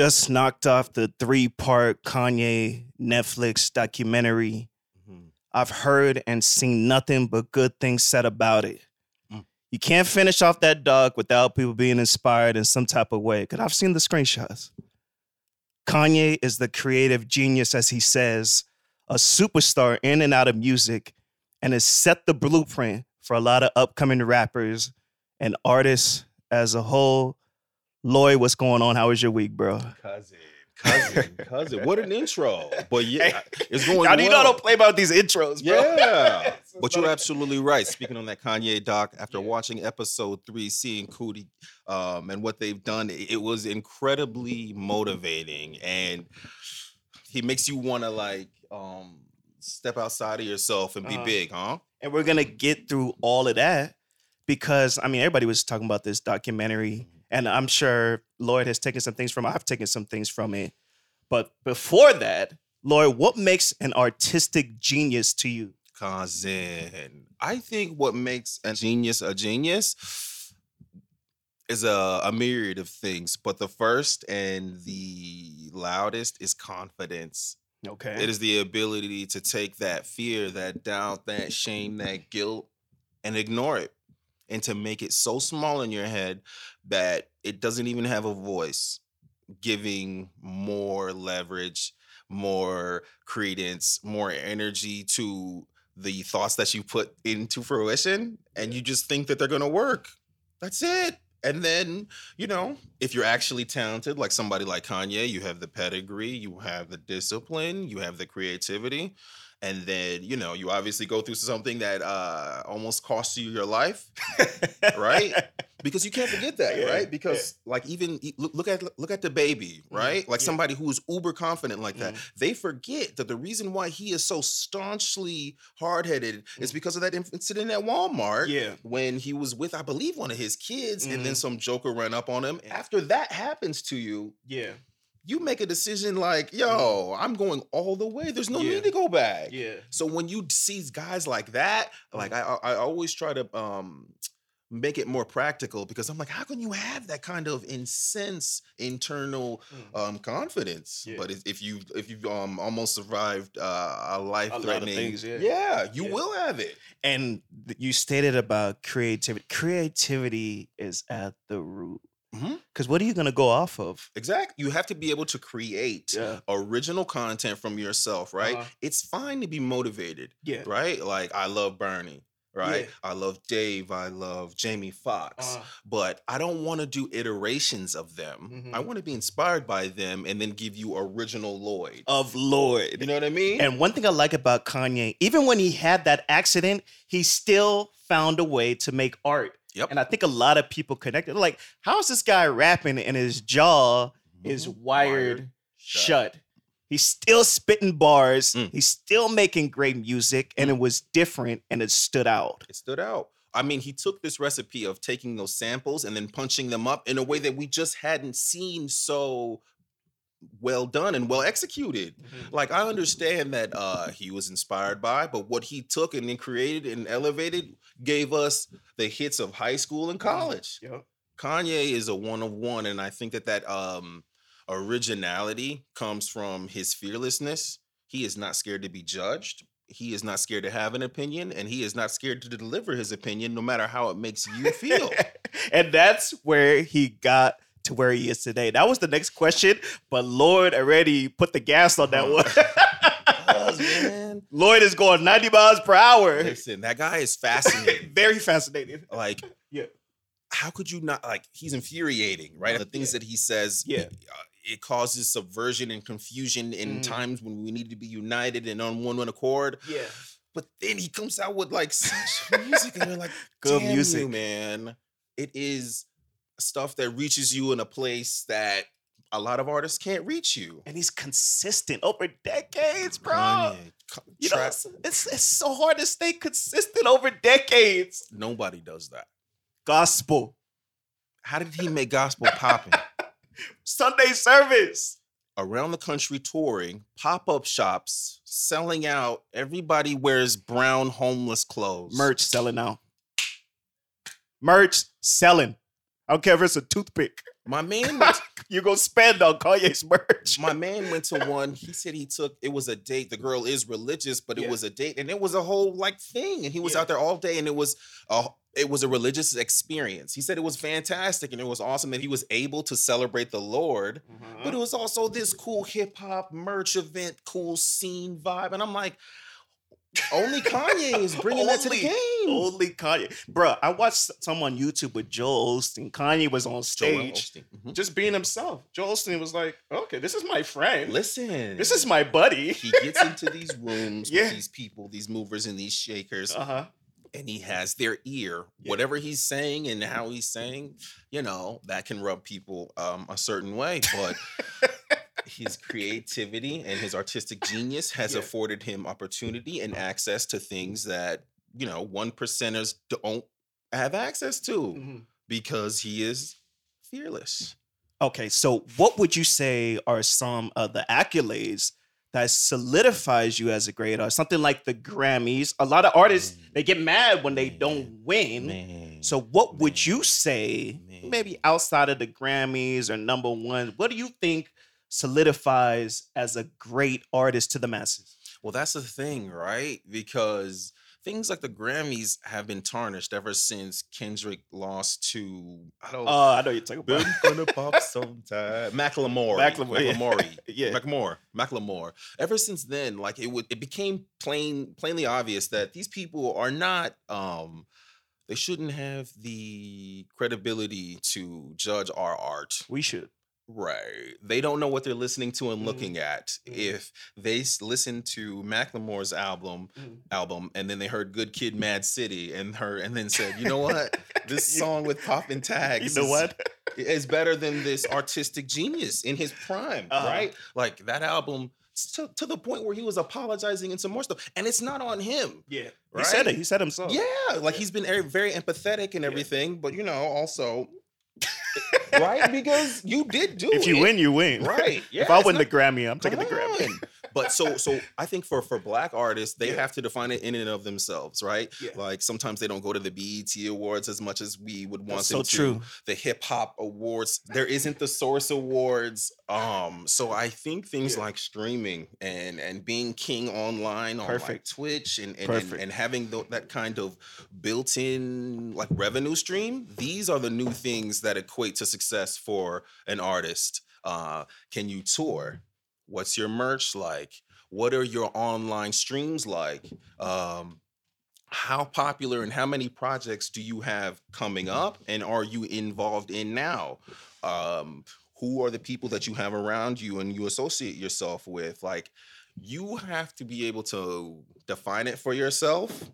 just knocked off the three part Kanye Netflix documentary. Mhm. I've heard and seen nothing but good things said about it. Mm. You can't finish off that doc without people being inspired in some type of way. Because I've seen the screenshots. Kanye is the creative genius, as he says, a superstar in and out of music, and has set the blueprint for a lot of upcoming rappers and artists as a whole. Lloyd, what's going on? How was your week, bro? Cousin, cousin, cousin. What an intro. But yeah, it's going How do you know I well. don't play about these intros, bro? Yeah. But you're absolutely right. Speaking on that Kanye doc, after Yeah. watching episode three, seeing Coodie um, and what they've done, it, was incredibly motivating. And he makes you want to like um, step outside of yourself and be Uh-huh. big, huh? And we're gonna get through all of that because I mean everybody was talking about this documentary, and I'm sure Lloyd has taken some things from. I've taken some things from it. But before that, Lloyd, what makes an artistic genius to you? Cousin. I think what makes a genius a genius is a, a myriad of things, but the first and the loudest is confidence. Okay. It is the ability to take that fear, that doubt, that shame, that guilt, and ignore it. And to make it so small in your head that it doesn't even have a voice, giving more leverage, more credence, more energy to the thoughts that you put into fruition. And you just think that they're going to work. That's it. And then, you know, if you're actually talented, like somebody like Kanye, you have the pedigree, you have the discipline, you have the creativity, and then, you know, you obviously go through something that uh almost costs you your life, right? because you can't forget that, Yeah, right? Because like even look, look at look at the baby, Mhm, right? Like yeah. somebody who is uber confident like that. Mhm. They forget that the reason why he is so staunchly hard-headed is Mhm. because of that incident at Walmart Yeah. when he was with, I believe, one of his kids, and then some joker ran up on him. After that happens to you, Yeah. You make a decision like, yo, I'm going all the way. There's no Mm-hmm. Yeah. need to go back. Yeah. So when you see guys like that, like I, I I always try to um make it more practical because I'm like, how can you have that kind of intense internal Mm. um confidence? Yeah. But if- if you if you've um almost survived uh, a life threatening, things, yeah. you Yeah. will have it. And you stated about creativity. Creativity is at the root. Because what are you gonna go off of? Exactly. You have to be able to create Yeah. original content from yourself, right? Uh-huh. It's fine to be motivated, Yeah. right? Like I love Bernie, right? Yeah. I love Dave, I love Jamie Foxx. Uh, But I don't want to do iterations of them. I Mhm. want to be inspired by them and then give you original Lloyd. of Lloyd. you know what I mean? And one thing I like about Kanye, even when he had that accident, he still found a way to make art. Yep. And I think a lot of people connected. Like, how is this guy rapping and his jaw is Mhm. wired, shut. shut? He's still spitting bars. Mm. He's still making great music, and it was different and it stood out. It stood out. I mean, he took this recipe of taking those samples and then punching them up in a way that we just hadn't seen so well done and well executed. Like I understand that uh he was inspired by, but what he took and then created and elevated gave us the hits of high school and college. Yep. Kanye is a one of one, and I think that that um originality comes from his fearlessness. He is not scared to be judged. He is not scared to have an opinion, and he is not scared to deliver his opinion, no matter how it makes you feel. and that's where he got to where he is today. That was the next question, but Lloyd already put the gas on that Uh-huh. one. man. Lloyd is going 90 miles per hour. Listen, that guy is fascinating. Very fascinating. like, Yeah. how could you not like? He's infuriating, right? The things Yeah. that he says, Yeah. uh, it causes subversion and confusion in Mhm. times when we need to be united and on one accord. Yeah. But then he comes out with like such music, and you're like, Good "Damn music. you, man. It is stuff that reaches you in a place that a lot of artists can't reach you. And he's consistent over decades, bro. Kanye, You know, it's, it's, it's so hard to stay consistent over decades. nobody does that. Gospel, How did he make gospel popping? Sunday service. Around the country touring, pop-up shops selling out. Everybody wears brown homeless clothes. Merch selling out. Merch selling. I don't care if it's a toothpick. My man, you gonna spend on Kanye's merch? My man went to one. He said he took it was a date. The girl is religious, but it Yeah. was a date, and it was a whole like thing. And he was Yeah. out there all day, and it was a it was a religious experience. He said it was fantastic, and it was awesome that he was able to celebrate the Lord. Uh-huh. But it was also this cool hip hop merch event, cool scene vibe, and I'm like, only Kanye is bringing that to the game. Only Kanye, Bruh, I watched some on YouTube with Joel Osteen. Kanye was on Joel stage, Osteen. Mhm. just being himself. Joel Osteen was like, "Okay, this is my friend. Listen, This is my buddy." he gets into these rooms Yeah. with these people, these movers and these shakers, Uh huh. and he has their ear. Yeah. Whatever he's saying and how he's saying, you know, that can rub people um, a certain way. But his creativity and his artistic genius has Yeah. afforded him opportunity and access to things that, you know, one percenters don't have access to Mm-hmm. because he is fearless. Okay, so what would you say are some of the accolades that solidifies you as a great artist? Something like the Grammys. A lot of artists they get mad when they don't win. Man. So what would you say, Man. maybe outside of the Grammys or number one, what do you think solidifies as a great artist to the masses? Well, that's the thing, right? Because things like the Grammys have been tarnished ever since Kendrick lost to I don't Oh, I know you're talking about. gonna pop sometime. Macklemore. Macklemore. Macklemore. Yeah. Macklemore. Macklemore. Ever since then, like it would it became plain plainly obvious that these people are not um they shouldn't have the credibility to judge our art. We should. Right. They don't know what they're listening to and Mhm. looking at. Mhm. If they s- listen to Macklemore's album album and then they heard Good Kid Mad City and her and then said, "You know what? This song with Pop and tags You know is- what? is better than this artistic genius in his prime, Uh-huh. right? Like that album to, to the point where he was apologizing and some more stuff. And it's not on him. Yeah. He said it. He said himself. Yeah, like he's been very, very empathetic and everything, but you know, also right because you did do it. If you win, you win. Right. Yeah, if I win not- the Grammy, I'm taking the Grammy. But so so I think for for black artists, they Yeah. have to define it in and of themselves, right? Yeah. Like sometimes they don't go to the BET awards as much as we would want That's them so to. true. The hip hop awards, there isn't the source awards. Um, so I think things Yeah. like streaming and and being king online on like Twitch and and, and, and having that kind of built-in like revenue stream, these are the new things that equate to success for an artist. Uh, can you tour? What's your merch like? What are your online streams like? Um, how popular and how many projects do you have coming up and are you involved in now? Um, who are the people that you have around you and you associate yourself with? Like, you have to be able to define it for yourself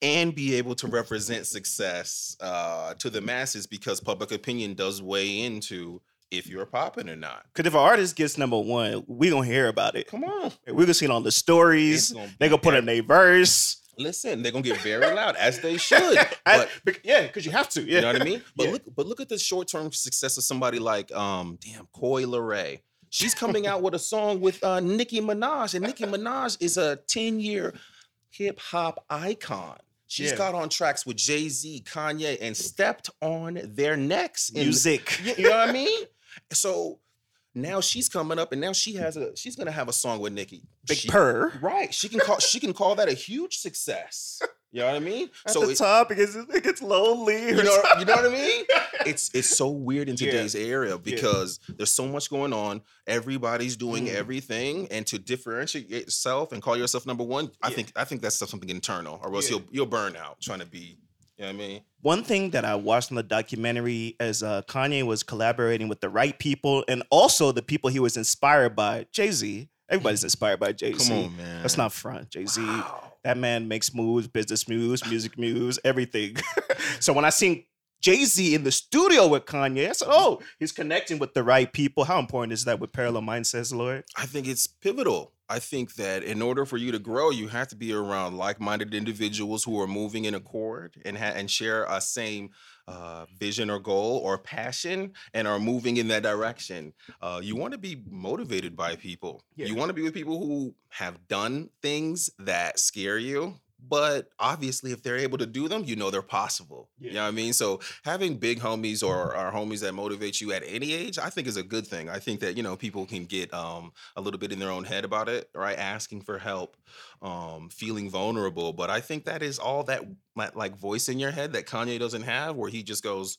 and be able to represent success uh, to the masses because public opinion does weigh into if you're popping or not. Because if an artist gets number one, we gonna hear about it. Come on. We're gonna see it on the stories. Gonna They gonna put in their verse. Listen, they're gonna get very loud as they should. I- But bec- yeah, because you have to. Yeah. you know what I mean? But Yeah. look, but look at the short-term success of somebody like um, damn, Coi Leray. She's coming out with a song with uh Nicki Minaj, and Nicki Minaj is a 10-year hip hop icon. She's Yeah. got on tracks with Jay-Z, Kanye, and stepped on their necks in Music. You know what I mean? So now she's coming up, and now she has a she's gonna have a song with Nicki. Big She- purr. Right. She can call she can call that a huge success. You know what I mean? At so the it- top, it gets, it gets lonely. you know, you know what I mean? It's it's so weird in Yeah. today's era because there's so much going on. Everybody's doing Mm. everything, and to differentiate yourself and call yourself number one, I think I think that's something internal, or else Yeah. you'll you'll burn out trying to be. You know what I mean? One thing that I watched in the documentary is uh, Kanye was collaborating with the right people and also the people he was inspired by. Jay Z. Everybody's inspired by Jay Z. Come on, man. That's not front. Jay Z. Wow. That man makes moves, business moves, music moves, everything. so when I seen Jay Z in the studio with Kanye, I said, "Oh, he's connecting with the right people." How important is that with Parallel Mindsets, Lord? I think it's pivotal. I think that in order for you to grow, you have to be around like-minded individuals who are moving in accord and ha- and share a same uh, vision or goal or passion and are moving in that direction. Uh, you want to be motivated by people. Yeah. You want to be with people who have done things that scare you, but obviously if they're able to do them, you know they're possible. You Yeah. know what I mean? So having big homies or, or homies that motivate you at any age, I think is a good thing. I think that, you know, people can get um a little bit in their own head about it, right? Asking for help, um, feeling vulnerable. But I think that is all that like- like voice in your head that Kanye doesn't have, where he just goes,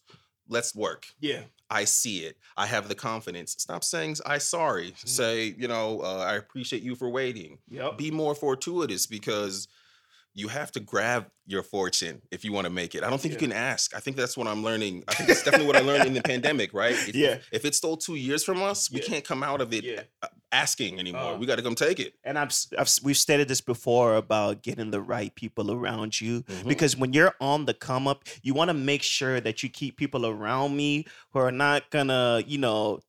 Let's work. Yeah. I see it. I have the confidence. Stop saying I sorry. Mm-hmm. Say, you know, uh, I appreciate you for waiting Yep. be more fortuitous because you have to grab your fortune if you want to make it. I don't think you can ask. I think that's what I'm learning. I think that's definitely what I learned in the pandemic, right? If, Yeah. If it's still two years from us, we Yeah. can't come out of it Yeah. uh, asking anymore. Uh. we got to come take it. And I've, I've we've stated this before about getting the right people around you Mhm. because when you're on the come up, you want to make sure that you keep people around me who are not gonna, you know,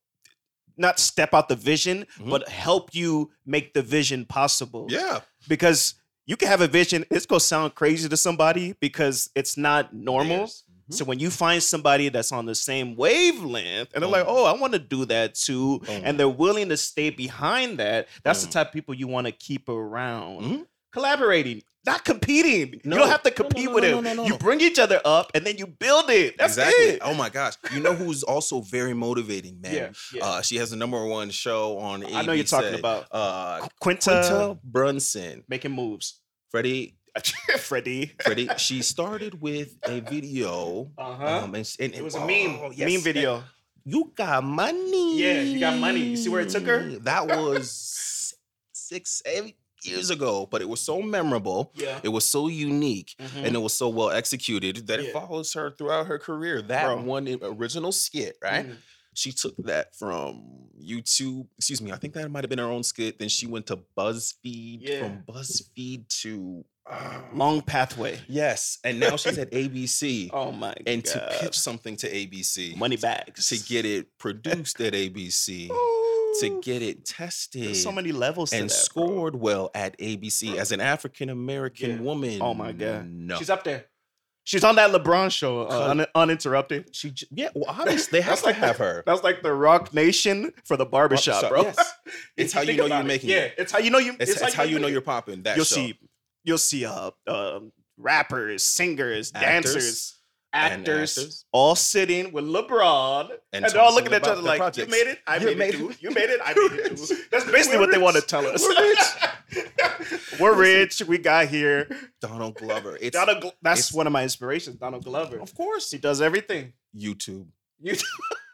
not step out the vision, Mhm. but help you make the vision possible. Yeah. Because you can have a vision, it's gonna sound crazy to somebody because it's not normal. Yes. Mhm. So when you find somebody that's on the same wavelength and they're like, "Oh, I want to do that too," Boom. and they're willing to stay behind that, that's the type of people you want to keep around. Mhm. Collaborating, not competing. No. You don't have to No, no, compete no, with no, them. no, no, You bring each other up and then you build it. That's exactly. it. Oh my gosh. You know who's also very motivating, man? Yeah, yeah. Uh, she has the number one show on ABC. I know you're talking about uh, Quinta, Quinta Brunson. making moves. Freddie, Freddie. Freddie, she started with a video. Uh huh. Um, and, and- it was a oh, meme, yes, meme and video. You got money. Yeah, you got money. You see where it took her? That was six, eight years ago, but it was so memorable. Yeah. It was so unique. Mhm. And it was so well executed that Yeah. it follows her throughout her career. That Bro. one original skit, right? Mhm. She took that from YouTube. Excuse me, I think that might have been her own skit. Then she went to BuzzFeed. Yeah. From BuzzFeed to uh, Long pathway. yes, and now she's at ABC. Oh my God. and god. to pitch something to ABC, money bags to get it produced at ABC, to get it tested, There's so many levels to and that, bro. scored well at ABC as an African American Yeah. woman. Oh my god. no, She's up there. She's on that LeBron show, uh, un- uninterrupted. she j- yeah. Well, obviously they have to like have the- her. That's like the Roc Nation for the barbershop, Barbershop, bro. yes. It's how you know you're it. making Yeah, it. it's how you know you. It's, it's how you know you're popping. That You'll show. see. You'll see. Uh, um, rappers, singers, Actors. dancers, actors, actors. all sitting with LeBron, And and, they're all looking at each other like, projects. "You made it. I made, made it too. it. You made it. I made it too." That's basically We're what they want to tell us. We're rich. We're rich. We got here. Donald Glover. It's Donald. Gl- that's it's- one of my inspirations. Donald Glover. of course He does everything. YouTube. YouTube.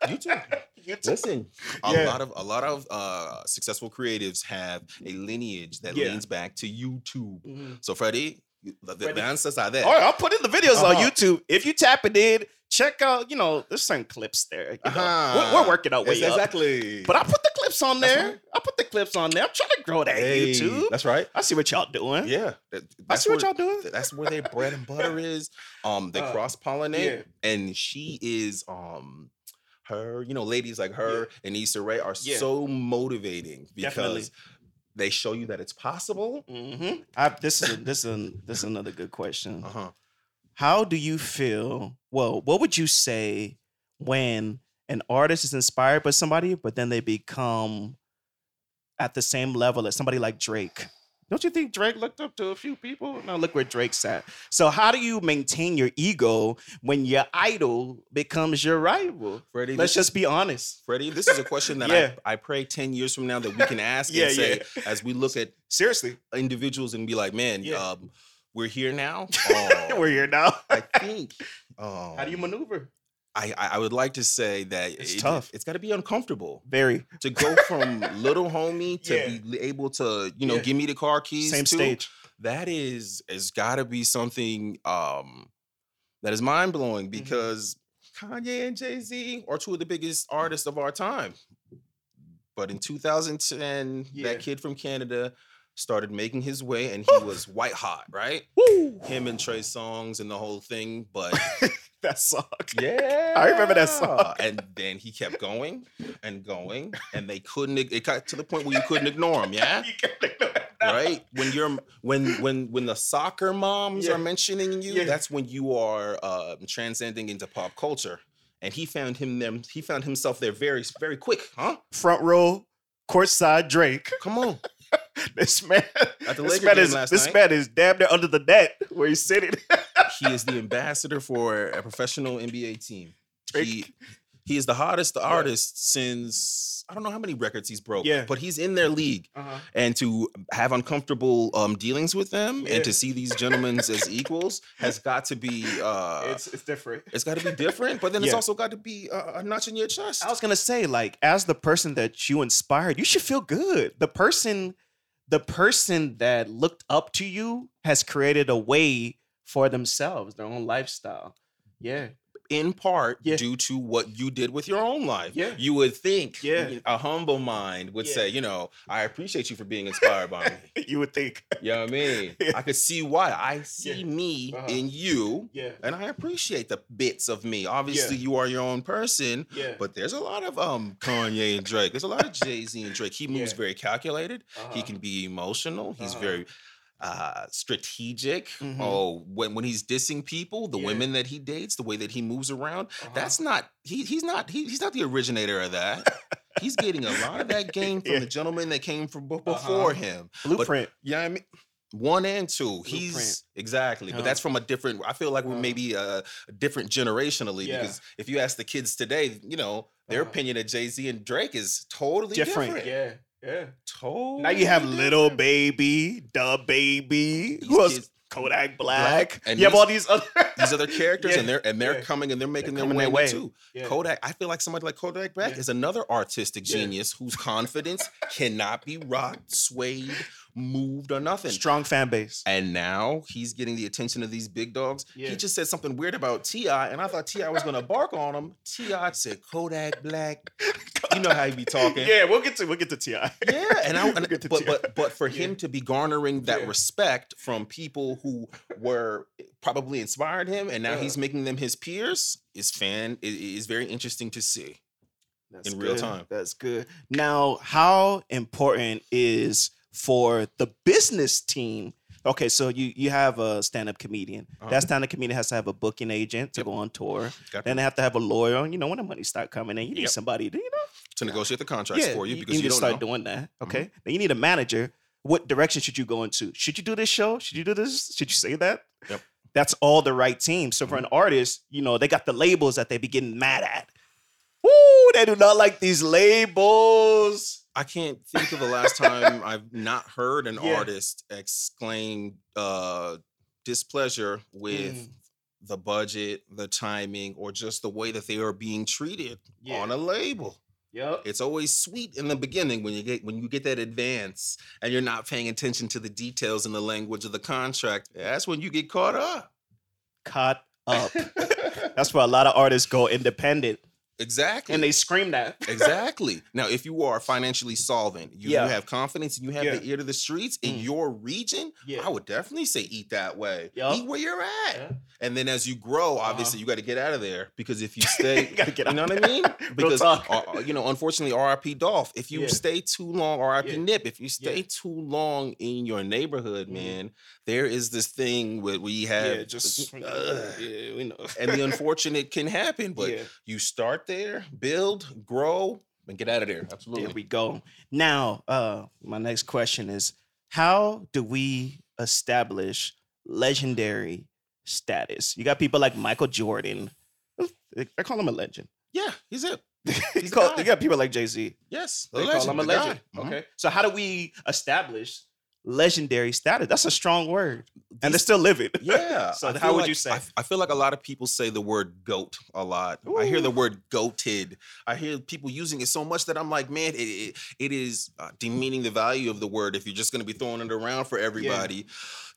YouTube. you Listen, a Yeah. lot of a lot of uh, successful creatives have a lineage that Yeah. leans back to YouTube. Mhm. So Freddie, you- the, the answers are there. All right, I'll put in the videos on Uh-huh. YouTube. If you tap it in, check out. You know, there's some clips there. Uh-huh. We're, we're working our way Yes, up. exactly. But I put the clips on there. right. I put the clips on there. I'm trying to grow that Hey, YouTube. That's right. I see what y'all doing. Yeah, that- I see what y'all doing. That's where their bread and butter is. Um, they Uh, cross pollinate, yeah. and she is um, her. You know, ladies like her and Issa Rae are Yeah. so motivating because Definitely. They show you that it's possible. Mm-hmm. I, this is a, this is a, this is another good question. Uh huh. How do you feel? Well, what would you say when an artist is inspired by somebody, but then they become at the same level as somebody like Drake? Don't you think Drake looked up to a few people? Now look where Drake's at. So how do you maintain your ego when your idol becomes your rival? Freddie, Let's just be honest. Freddie, this is a question that Yeah. I, I pray ten years from now that we can ask Yeah, and say yeah. as we look at Seriously, individuals and be like, man, um, we're here now. Oh, we're here now. I think. Um, How do you maneuver? I, I I would like to say that It's it- tough. It's got to be uncomfortable Very to go from little homie to Yeah. be able to you know Yeah. give me the car keys. same stage. That is has got to be something um that is mind blowing Mm-hmm. because Kanye and Jay Z are two of the biggest artists of our time. But in 2010, Yeah. that kid from Canada started making his way, and he was white hot, right? Woo! Him and Trey Songz and the whole thing, but That song. yeah, I remember that song. And then he kept going and going, and they couldn't. It got to the point where you couldn't ignore him. Yeah, You can't ignore it right. When you're when when when the soccer moms Yeah. are mentioning you, Yeah. that's when you are uh, transcending into pop culture. And he found him them. He found himself there very very quick. Huh? Front row, courtside Drake. Come on. this man, At the this Laker man is last this night. man is damn near under the net where he's sitting. He is the ambassador for a professional NBA team. Drake. He he is the hottest artist since I don't know how many records he's broke. Yeah. but he's in their league, Uh-huh. and to have uncomfortable um, dealings with them Yeah. and to see these gentlemen as equals has got to be uh, It's it's different. it's got to be different. But then it's also got to be a, a notch in your chest. I was gonna say, like, as the person that you inspired, you should feel good. The person, the person that looked up to you has created a way for themselves, their own lifestyle. Yeah. in part Yeah. due to what you did with your own life. Yeah. You would think Yeah. a humble mind would Yeah. say, you know, I appreciate you for being inspired by me. you would think. You know what I mean? Yeah. I could see why. I see me Uh-huh. in you, Yeah. and I appreciate the bits of me. Obviously, you are your own person, Yeah. but there's a lot of um Kanye and Drake. There's a lot of Jay Z and Drake. He moves very calculated. He Uh-huh. can be emotional. He's Uh-huh. very uh strategic. Mhm. Oh, when when he's dissing people, the Yeah. women that he dates, the way that he moves around, Uh-huh. that's not he he's not he, he's not the originator of that. he's getting a lot of that game from Yeah. the gentleman that came from be- Uh-huh. before him. blueprint. Yeah, I mean, one and two. He's Blueprint. exactly, but that's from a different. I feel like we're Uh-huh. maybe uh, different generationally Yeah. because if you ask the kids today, you know, their Uh-huh. opinion of Jay Z and Drake is totally different. different. Yeah. Yeah. Totally. Now you have little baby, the baby, These who else? kids- Kodak Black. Black, and you have all these other These other characters, Yeah, and they're and they're yeah. coming and they're making their coming way, their way. too. Yeah. Kodak, I feel like somebody like Kodak Black Yeah. is another artistic Yeah. genius whose confidence cannot be rocked, swayed, moved, or nothing. strong fan base. And now he's getting the attention of these big dogs. Yeah. He just said something weird about T.I., and I thought T.I. was gonna bark on him. T.I. said Kodak Black. You know how he be talking. Yeah, we'll get to we'll get to Ti. Yeah, and I and, We'll get to but T.I. but but for Yeah. him to be garnering that Yeah. respect from people who were probably inspired him, and now Yeah. he's making them his peers is fan i- i- is very interesting to see. That's in real time. That's good. Now, how important is for the business team? Okay, so you you have a stand-up comedian. Uh-huh. That stand-up comedian has to have a booking agent to Yep. go on tour. Got Then they have to have a lawyer. You know, when the money start coming in, you need Yep. somebody to, you know, to negotiate the contracts for you because you, to don't start know. Mm-hmm. doing that. Okay, then you need a manager. What direction should you go into? Should you do this show? Should you do this? Should you say that? Yep. That's all the right team. So for Mm-hmm. an artist, you know, they got the labels that they be getting mad at. Woo! They do not like these labels. I can't think of the last time I've not heard an Yeah. artist exclaim uh, displeasure with Mm. the budget, the timing, or just the way that they are being treated Yeah. on a label. Yep. It's always sweet in the beginning when you get when you get that advance and you're not paying attention to the details and the language of the contract. That's when you get caught up. Caught up. That's where a lot of artists go independent, exactly. and they scream that. exactly. Now, if you are financially solvent, you, Yeah. you have confidence, and you have Yeah. the ear to the streets in Mm. your region, Yeah. I would definitely say eat that way. Yup. Eat where you're at. And then as you grow, obviously Uh-huh. you got to get out of there because if you stay, you gotta get you know what I mean? Because uh, uh, you know, unfortunately, R.I.P. Dolph. If you stay too long, R.I.P. Nip. If you stay too long in your neighborhood, Mhm. man, there is this thing where we have, yeah, just yeah, we know. and the unfortunate can happen. But you start there, build, grow, and get out of there. Absolutely. There we go. Now, uh, my next question is: How do we establish legendary status? You got people like Michael Jordan. I call him a legend. Yeah, he's it. you, He's call, you got people like Jay Z. Yes, They the call him a legend. Mhm. Okay. So how do we establish legendary status? That's a strong word, and they're still living. Yeah. so I how would like- you say? I feel like a lot of people say the word goat a lot. I hear the word goated. I hear people using it so much that I'm like, man, it, it, it is uh, demeaning the value of the word if you're just going to be throwing it around for everybody.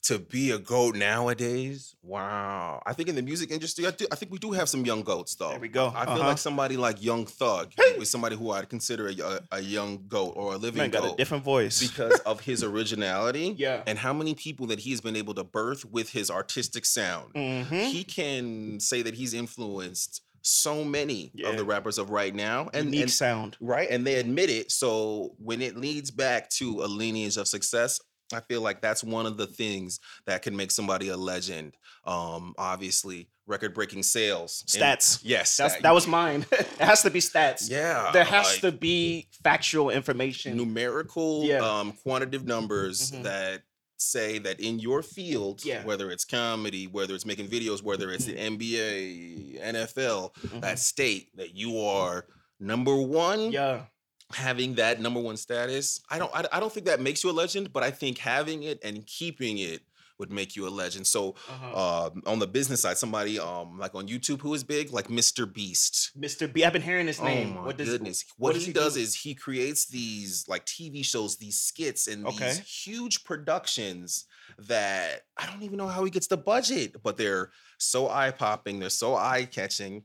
To be a goat nowadays, wow! I think in the music industry, I, do, I think we do have some young goats, though. There we go. I feel Uh-huh. like somebody like Young Thug is somebody who I'd consider a, a, young goat or a living Man got a different voice. because of his originality yeah. and how many people that he has been able to birth with his artistic sound. Mhm. He can say that he's influenced so many Yeah. of the rappers of right now, and, Unique and sound. right, and they admit it. So when it leads back to a lineage of success, I feel like that's one of the things that can make somebody a legend. Um, obviously, record-breaking sales, And- Stats. yes, That's, stat- that was mine. it has to be stats. Yeah, There has like- to be factual information. numerical Yeah. um quantitative numbers Mhm. that say that in your field Yeah. whether it's comedy whether it's making videos whether it's the nba nfl Mhm. that state that you are number one yeah. Having that number one status i don't I, I don't think that makes you a legend but i think having it and keeping it would make you a legend so Uh-huh. um on the business side somebody um like on youtube who is big like mr beast Mr. B. I've been hearing his name. Oh what does goodness! what What, does he, he does do? is he creates these like TV shows, these skits, and Okay. these huge productions that I don't even know how he gets the budget, but they're so eye popping, they're so eye catching,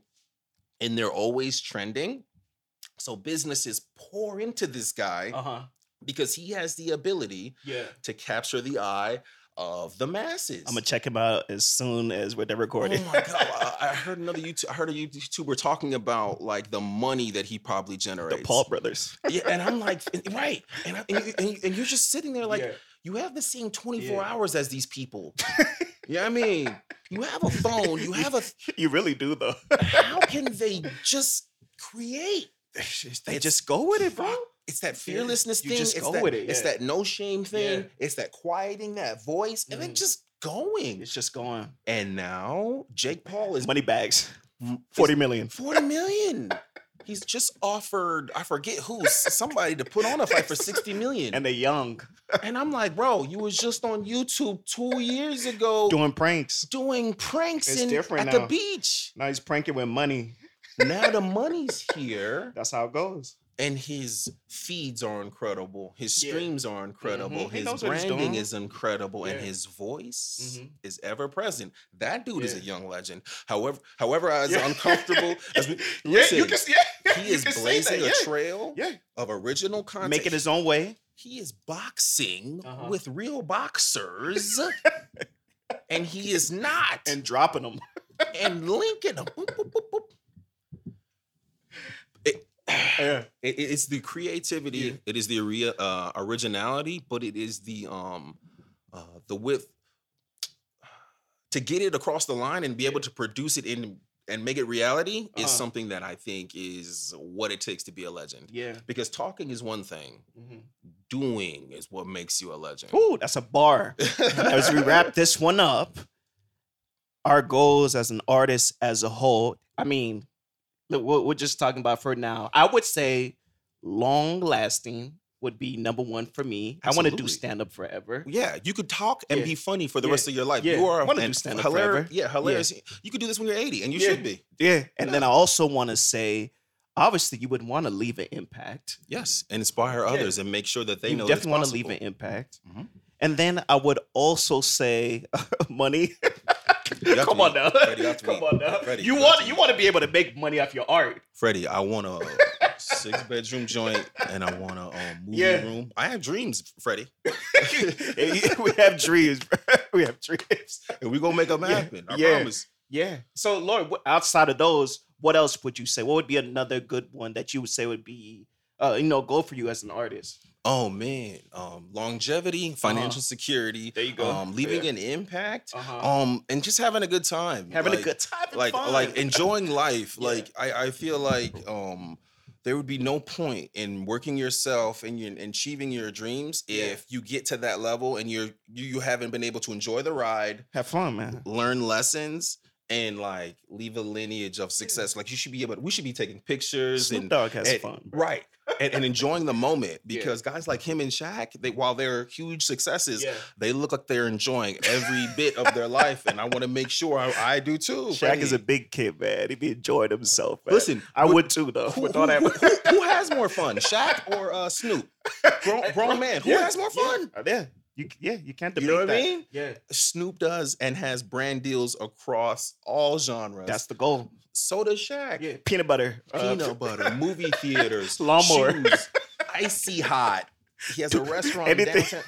and they're always trending. So businesses pour into this guy Uh huh. because he has the ability Yeah. to capture the eye of the masses. I'm gonna check him out as soon as we're done recording. Oh my god! I I heard another YouTube. I heard a YouTuber talking about like the money that he probably generated. the. Paul brothers. Yeah, and I'm like, right, and, I, and, you, and, you, and you're just sitting there like Yeah. you have the same 24 Yeah. hours as these people. yeah, I mean, you have a phone, you have a. you really do though. How can they just create? They just go with it, bro. It's that fearlessness you thing. just it's go that, with it, It's that no shame thing. Yeah. It's that quieting that voice, and then Mhm. just going. It's just going. And now Jake Paul is Money bags. 40 million. 40 million. He's just offered, I forget who, somebody to put on a fight for 60 million. And they're young. And I'm like, bro, you was just on YouTube two years ago doing, pranks. Doing pranks. It's in, different at the beach. Now he's pranking with money. Now the money's here, That's how it goes. and his feeds are incredible. His Yeah. streams are incredible. Mhm. His branding is incredible, and his voice Mhm. is ever present. That dude is a young legend. However, however, as Yeah. uncomfortable as we, Yeah, you can see yeah, he is blazing a trail Yeah. of original content. Making his own way. he is boxing Uh-huh. with real boxers, and he is not, and dropping them. and linking them. Boop, boop, boop, boop. It- Yeah. it- it's the creativity, Yeah. it is the uh, originality, but it is the um uh, the width to get it across the line and be able to produce it in and make it reality Uh-huh. is something that I think is what it takes to be a legend. Yeah. Because talking is one thing, Mhm. doing is what makes you a legend. Ooh, that's a bar. As we wrap this one up, our goals as an artist as a whole. I mean, we're just talking about for now. I would say long lasting would be number one for me. I want to do stand up forever. Yeah, you could talk and Yeah. be funny for the Yeah. rest of your life. Yeah. You are Wanna do stand-up forever. Yeah, hilarious. You could do this when you're 80, and you should be. Yeah. And then I also want to say, obviously, you would want to leave an impact. Yes, and inspire others and make sure that they you know. definitely want want to leave an impact. Mhm. And then I would also say money. Come on now. Freddie, you Come on now. Freddie, you want to you want to be able to make money off your art. Freddie, I want a six bedroom joint and I want a um, movie Yeah. room. I have dreams, Freddie, we have dreams. bro. we have dreams. and we gonna make them Yeah. happen. I Yeah. promise. Yeah. So, Lord, outside of those, what else would you say? What would be another good one that you would say would be, uh, you know, go for you as an artist? Oh man, um, longevity, financial security. Uh-huh. There you go. Um, leaving Yeah. an impact. Uh-huh. Um, and just having a good time. Having Like, a good time, like fun. like enjoying life Yeah. like I, I feel like um there would be no point in working yourself and, and achieving your dreams Yeah. if you get to that level and you're you, you haven't been able to enjoy the ride have fun, man. learn lessons and like leave a lineage of success like you should be able to, we should be taking pictures Snoop and Dogg has and- fun, bro. right and, and enjoying the moment Yeah. because guys like him and Shaq they while they're huge successes Yeah. they look like they're enjoying every bit of their life and I want to make sure I, I do too Shaq is a big kid, man. He be enjoying himself. Man. Listen, I wh- would too, though. who, with who, all that. who- who- who has more fun, Shaq or uh, Snoop? Grown, grown man. Who Yeah, has more yeah. fun? Uh, Yeah, you yeah, you can't debate You know what I that. mean? Yeah, Snoop does and has brand deals across all genres. that's the goal. so does Shaq. Yeah, peanut butter, uh, Peanut butter, movie theaters, Lawnmower. shoes, icy hot. He has a restaurant Anything. downtown.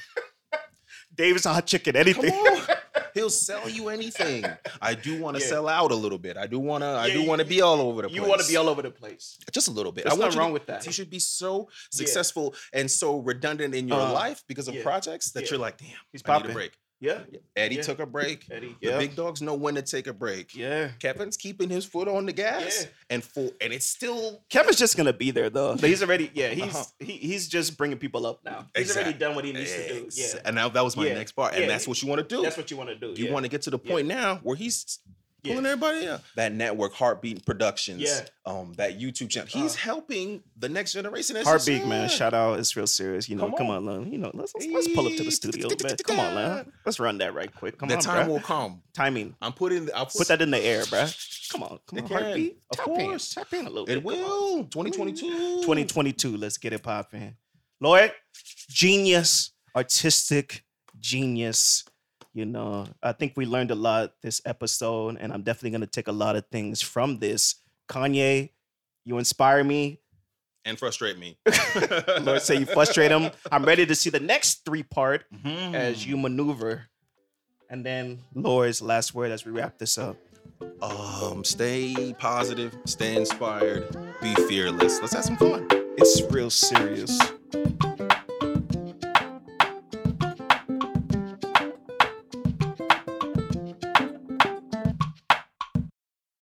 Dave's hot chicken, Come anything. on. He'll sell you anything. I do want to Yeah. sell out a little bit. I do want to. I do want to be all over the place. You want to be all over the place. just a little bit. There's I nothing wrong to- with that. You should be so successful and so redundant in your Uh, life because of yeah. projects that Yeah. you're like, damn, He's I need popping. a break. Yeah. Eddie Yeah. took a break. Eddie. The Yeah. big dogs know when to take a break. yeah. Kevin's keeping his foot on the gas Yeah. and full, and it's still Kevin's just gonna be there though. But he's already yeah. He's Uh-huh. he, he's just bringing people up now. He's already done what he needs to do. Yeah. And now that was my Yeah. next part, Yeah. and that's what you want to do. That's what you want to do. you yeah. want to get to the Yeah. point now where he's Yeah. pulling everybody up. That network, Hartbeat Productions, Yeah. um, that YouTube channel. He's Uh. helping the next generation. That's Hartbeat, man. Shout out. It's real serious. You know, Come come, on. on. You know, let's, let's let's pull up to the studio, man. Come on, man. Let's run that right quick. Come the on, time bruh. will come. Timing. I'm putting. I'll put, Put that in the air, bruh. Come on, come It on, Hartbeat. Of Tap course. in, tap in a little bit. It will. 2022. 2022. Let's get it popping. Lloyd, genius, artistic genius. You know, I think we learned a lot this episode, and I'm definitely going to take a lot of things from this. Kanye, you inspire me. and frustrate me. Lord, say you frustrate him. I'm ready to see the next three part Mhm. as you maneuver. And then Lord's last word as we wrap this up. Um, stay positive, stay inspired, be fearless. Let's have some fun. It's real serious.